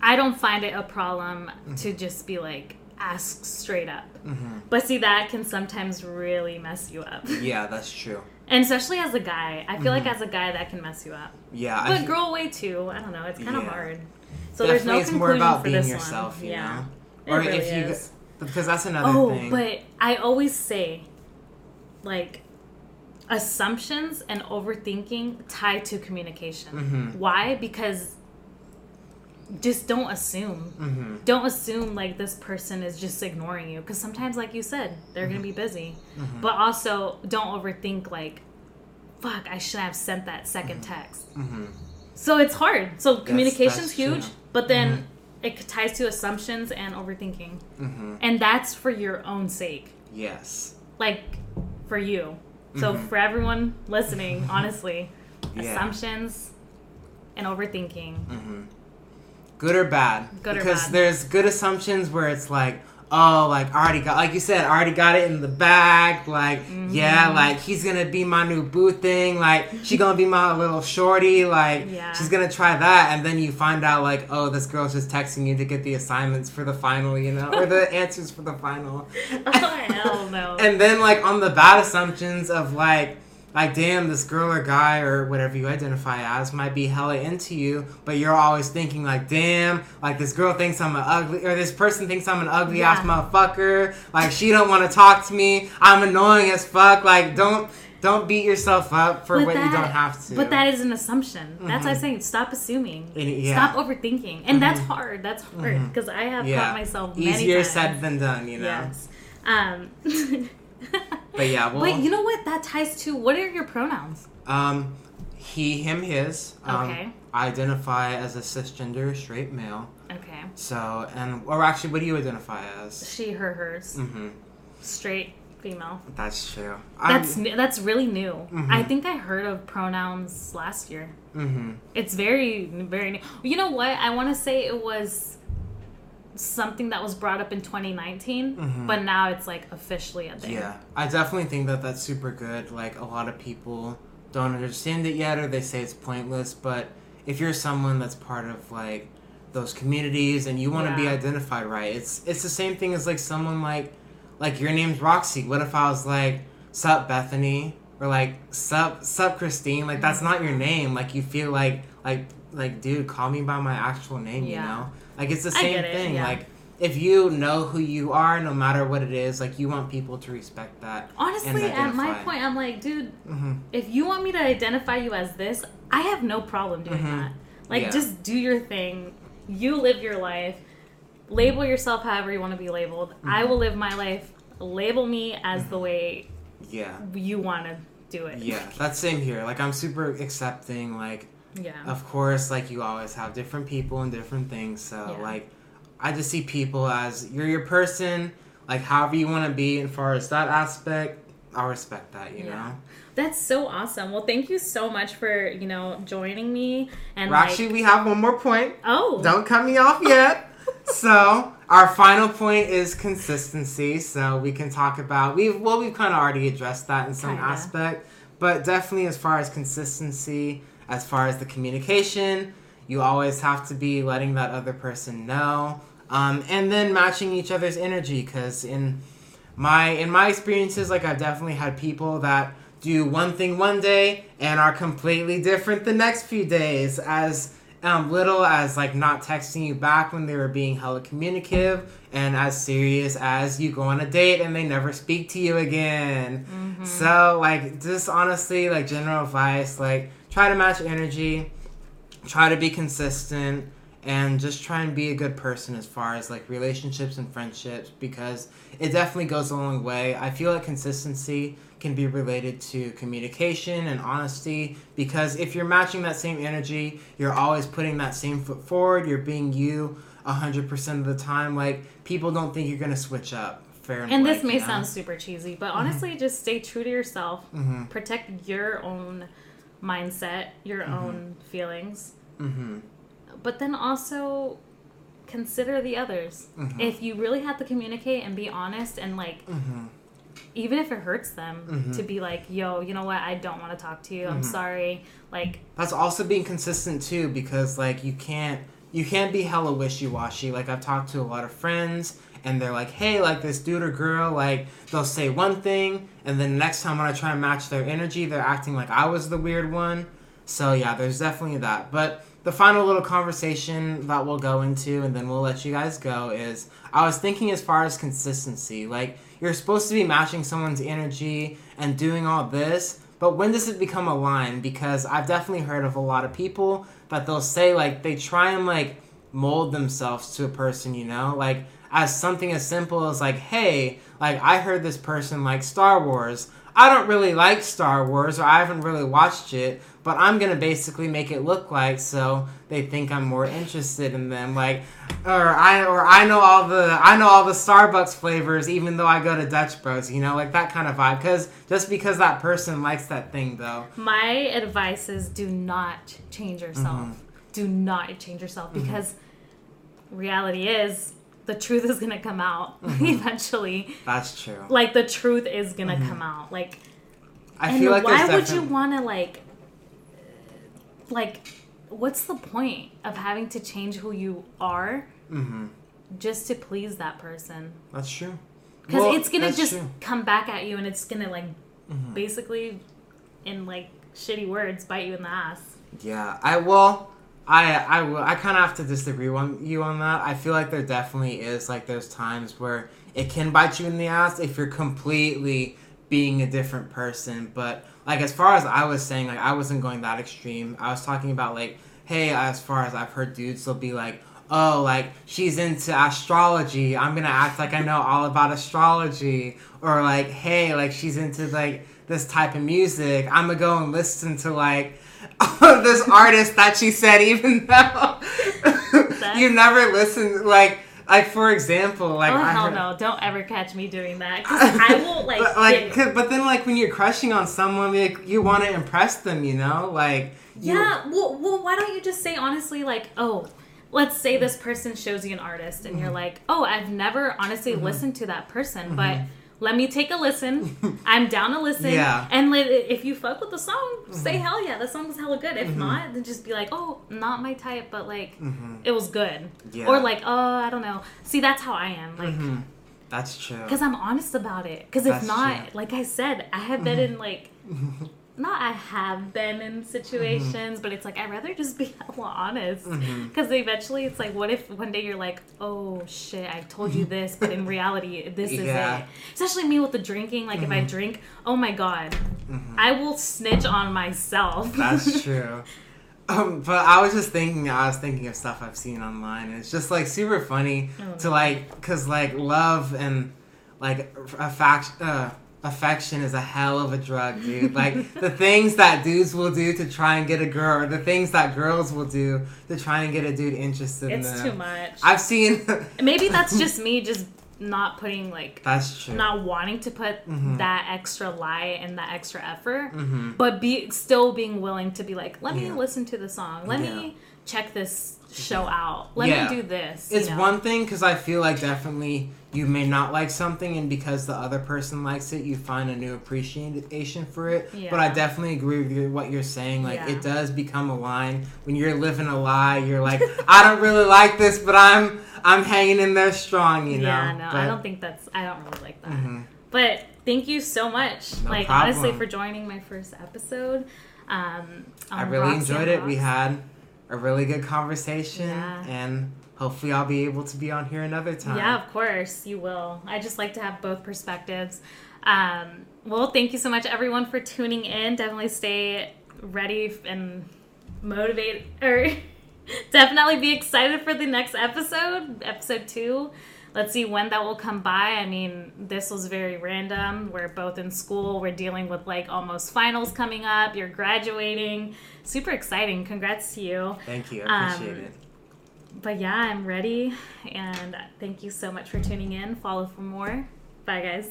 I don't find it a problem to just be like ask straight up. Mhm. But see, that can sometimes really mess you up, (laughs) yeah that's true and especially as a guy. I feel like Mhm. as a guy that can mess you up. yeah But fe- girl way too. I don't know. It's kind of Yeah. hard. So there's no it's conclusion more about for being this yourself, one. you yeah. know? It Or really if you- is. because that's another Oh, thing but I always say, like, assumptions and overthinking tie to communication. Mhm. Why? Because just don't assume. Mm-hmm. Don't assume like this person is just ignoring you because sometimes, like you said, they're gonna be busy. But also, don't overthink like, fuck, I shouldn't have sent that 2nd text. Mm-hmm. So it's hard. So communication's that's huge, true. but then it ties to assumptions and overthinking, Mm-hmm. and that's for your own sake, Yes. like for you. So Mhm. for everyone listening, honestly, Yeah. assumptions and overthinking. Mm-hmm. Good or bad? Good or because bad. there's good assumptions where it's like, oh, like I already got, like you said, I already got it in the bag. Like, Mm-hmm. yeah, like he's gonna be my new boo thing. Like she gonna be my little shorty. Like Yeah. she's gonna try that, and then you find out like, oh, this girl's just texting you to get the assignments for the final, you know, or the (laughs) answers for the final. Oh hell no! (laughs) And then like on the bad assumptions of like like damn this girl or guy or whatever you identify as might be hella into you, but you're always thinking like damn like this girl thinks I'm an ugly or this person thinks I'm an ugly ass motherfucker. Like she don't want to talk to me. I'm annoying as fuck. Like don't don't beat yourself up for But what you don't have to. But that is an assumption. That's why I'm Mhm. saying stop assuming. Yeah. Stop overthinking. And that's Mhm. hard. That's hard because I have yeah. caught myself many easier times. said than done, you know. Yes. Um, (laughs) But yeah, well, Wait, you know what? That ties to what are your pronouns? Um, he, him, his. Um, Okay. I identify as a cisgender straight male. Okay. So, and or actually, what do you identify as? She, her, hers. Mm-hmm. Straight female. That's true. That's n that's really new. Mhm. I think I heard of pronouns last year. Mm-hmm. It's very very new. You know what? I want to say it was something that was brought up in 2019, Mhm. but now it's like officially a thing. Yeah, I definitely think that that's super good. Like a lot of people don't understand it yet, or they say it's pointless. But if you're someone that's part of like those communities and you want to be identified right, it's it's the same thing as like someone like like your name's Roxy. What if I was like Sup Bethany or like Sup Sup Christine? Like that's not your name. Like you feel like like like dude, call me by my actual name. You Yeah. know, like it's the same it, thing. yeah. Like if you know who you are, no matter what it is, like you want people to respect that. Honestly, at my point, I'm like, dude, hmm if you want me to identify you as this, I have no problem doing Mhm. that. Like, Yeah. just do your thing. You live your life. Label yourself however you want to be labeled. I Mhm. will live my life. Label me as the way Yeah, you want to do it. yeah, that's same here. Like I'm super accepting. Like yeah. of course, like you always have different people and different things. So Yeah. like, I just see people as you're your person. Like however you want to be, and far as that aspect, I respect that. You Yeah. know. That's so awesome. Well, thank you so much for you know joining me and Well, like. actually, we have one more point. oh. Don't cut me off yet. (laughs) so our final point is consistency. So we can talk about we've well we've kind of already addressed that in some Kinda. aspect, but definitely as far as consistency, as far as the communication, you always have to be letting that other person know, um, and then matching each other's energy. Because in my in my experiences, like I've definitely had people that do one thing one day and are completely different the next few days as um, little as like not texting you back when they were being hella communicative and as serious as you go on a date and they never speak to you again Mm-hmm. so like just honestly like general advice like try to match energy try to be consistent and just try and be a good person as far as like relationships and friendships because it definitely goes a long way. I feel like consistency can be related to communication and honesty because if you're matching that same energy, you're always putting that same foot forward, you're being you 100% of the time. Like people don't think you're going to switch up. Fair enough. and this like, may you know? sound super cheesy, but honestly, just stay true to yourself. Mhm. Protect your own mindset, your Mm-hmm. own feelings, Mhm. but then also consider the others. Mhm. If you really have to communicate and be honest and like Mhm. even if it hurts them Mhm. to be like, "Yo, you know what? I don't want to talk to you. I'm Mhm. sorry." Like, That's also being consistent too, because like you can't you can't be hella wishy washy. Like I've talked to a lot of friends, and they're like, "Hey, like this dude or girl, like they'll say one thing, and then next time when I try and match their energy, they're acting like I was the weird one." So yeah, there's definitely that. But the final little conversation that we'll go into, and then we'll let you guys go, is I was thinking as far as consistency. Like you're supposed to be matching someone's energy and doing all this, but when does it become a line? Because I've definitely heard of a lot of people that they'll say like they try and like mold themselves to a person, you know? Like as something as simple as like, hey, like I heard this person like Star Wars. I don't really like Star Wars or I haven't really watched it, but I'm gonna basically make it look like so they think I'm more interested in them. Like or I or I know all the I know all the Starbucks flavors even though I go to Dutch Bros, you know, like that kind of vibe. Cause just because that person likes that thing though. My advice is do not change yourself. Mm-hmm. Do not change yourself because reality is the truth is gonna come out (laughs) Mm-hmm. eventually. That's true. Like the truth is gonna come out. Like I and feel like why would you want to like like what's the point of having to change who you are Mhm. just to please that person That's true. because Well, it's gonna just true. Mm-hmm. come back at you and it's gonna like basically in like shitty words bite you in the ass Yeah, I will. I I will. I kind of have to disagree on you on that. I feel like there definitely is like there's times where it can bite you in the ass if you're completely being a different person. But like as far as I was saying, like I wasn't going that extreme. I was talking about like, hey, as far as I've heard dudes, they'll be like. Oh, like she's into astrology. I'm gonna act like I know all about astrology. Or like, hey, like she's into like this type of music. I'm gonna go and listen to like this artist that she said, even though you never listened. Like, like for example, like oh I hell heard- no don't ever catch me doing that 'cause (laughs) i won't like, but, like, but then like when you're crushing on someone, like you want to impress them, you know, like you, yeah well, well why don't you just say honestly like oh let's say this person shows you an artist and Mm-hmm. you're like oh i've never honestly listened to that person but let me take a listen (laughs) i'm down to listen Yeah. Mm-hmm. and let, if you fuck with the song say hell yeah the song's hella good if not then just be like oh not my type but like it was good Mm-hmm. Yeah. or like oh i don't know see that's how i am like Mhm. That's true. because I'm honest about it. Because if not, true. like I said, I have been in like, (laughs) not I have been in situations, but it's like I'd rather just be (laughs) honest. Mm-hmm. Because eventually, it's like, what if one day you're like, oh shit, I told you this, but in (laughs) reality, this is it. Especially me with the drinking. Like if I drink, oh my god, Mm-hmm. I will snitch on myself. That's (laughs) true. Um, but I was just thinking, I was thinking of stuff I've seen online, and it's just like super funny Oh, to like, cause like love and like affect, uh, affection is a hell of a drug, dude. like the things that dudes will do to try and get a girl, or the things that girls will do to try and get a dude interested in it's them. too much. I've seen. (laughs) Maybe that's (laughs) just me just not putting like That's true. not wanting to put Mhm. that extra lie and that extra effort, hmm but be still being willing to be like, let me listen to the song, let Yeah. me check this show out, let Yeah. me do this. It's know? one thing because I feel like definitely you may not like something, and because the other person likes it, you find a new appreciation for it. But I definitely agree with you, what you're saying. Like Yeah. it does become a line when you're living a lie. You're like, (laughs) I don't really like this, but I'm I'm hanging in there strong. You know. yeah, no, I don't think that's. I don't really like that. Mhm. But thank you so much, No like honestly, for joining my first episode. Um, I really Rocks enjoyed it. We had a really good conversation, Yeah. and hopefully I'll be able to be on here another time. Yeah, of course you will. I just like to have both perspectives. Um, well, thank you so much, everyone, for tuning in. Definitely stay ready and motivate, or (laughs) definitely be excited for the next episode, episode two. Let's see when that will come by. I mean, this was very random. We're both in school. We're dealing with like almost finals coming up. You're graduating. Super exciting. Congrats to you. Thank you. I appreciate Um, it. But yeah, I'm ready. And thank you so much for tuning in. Follow for more. Bye, guys.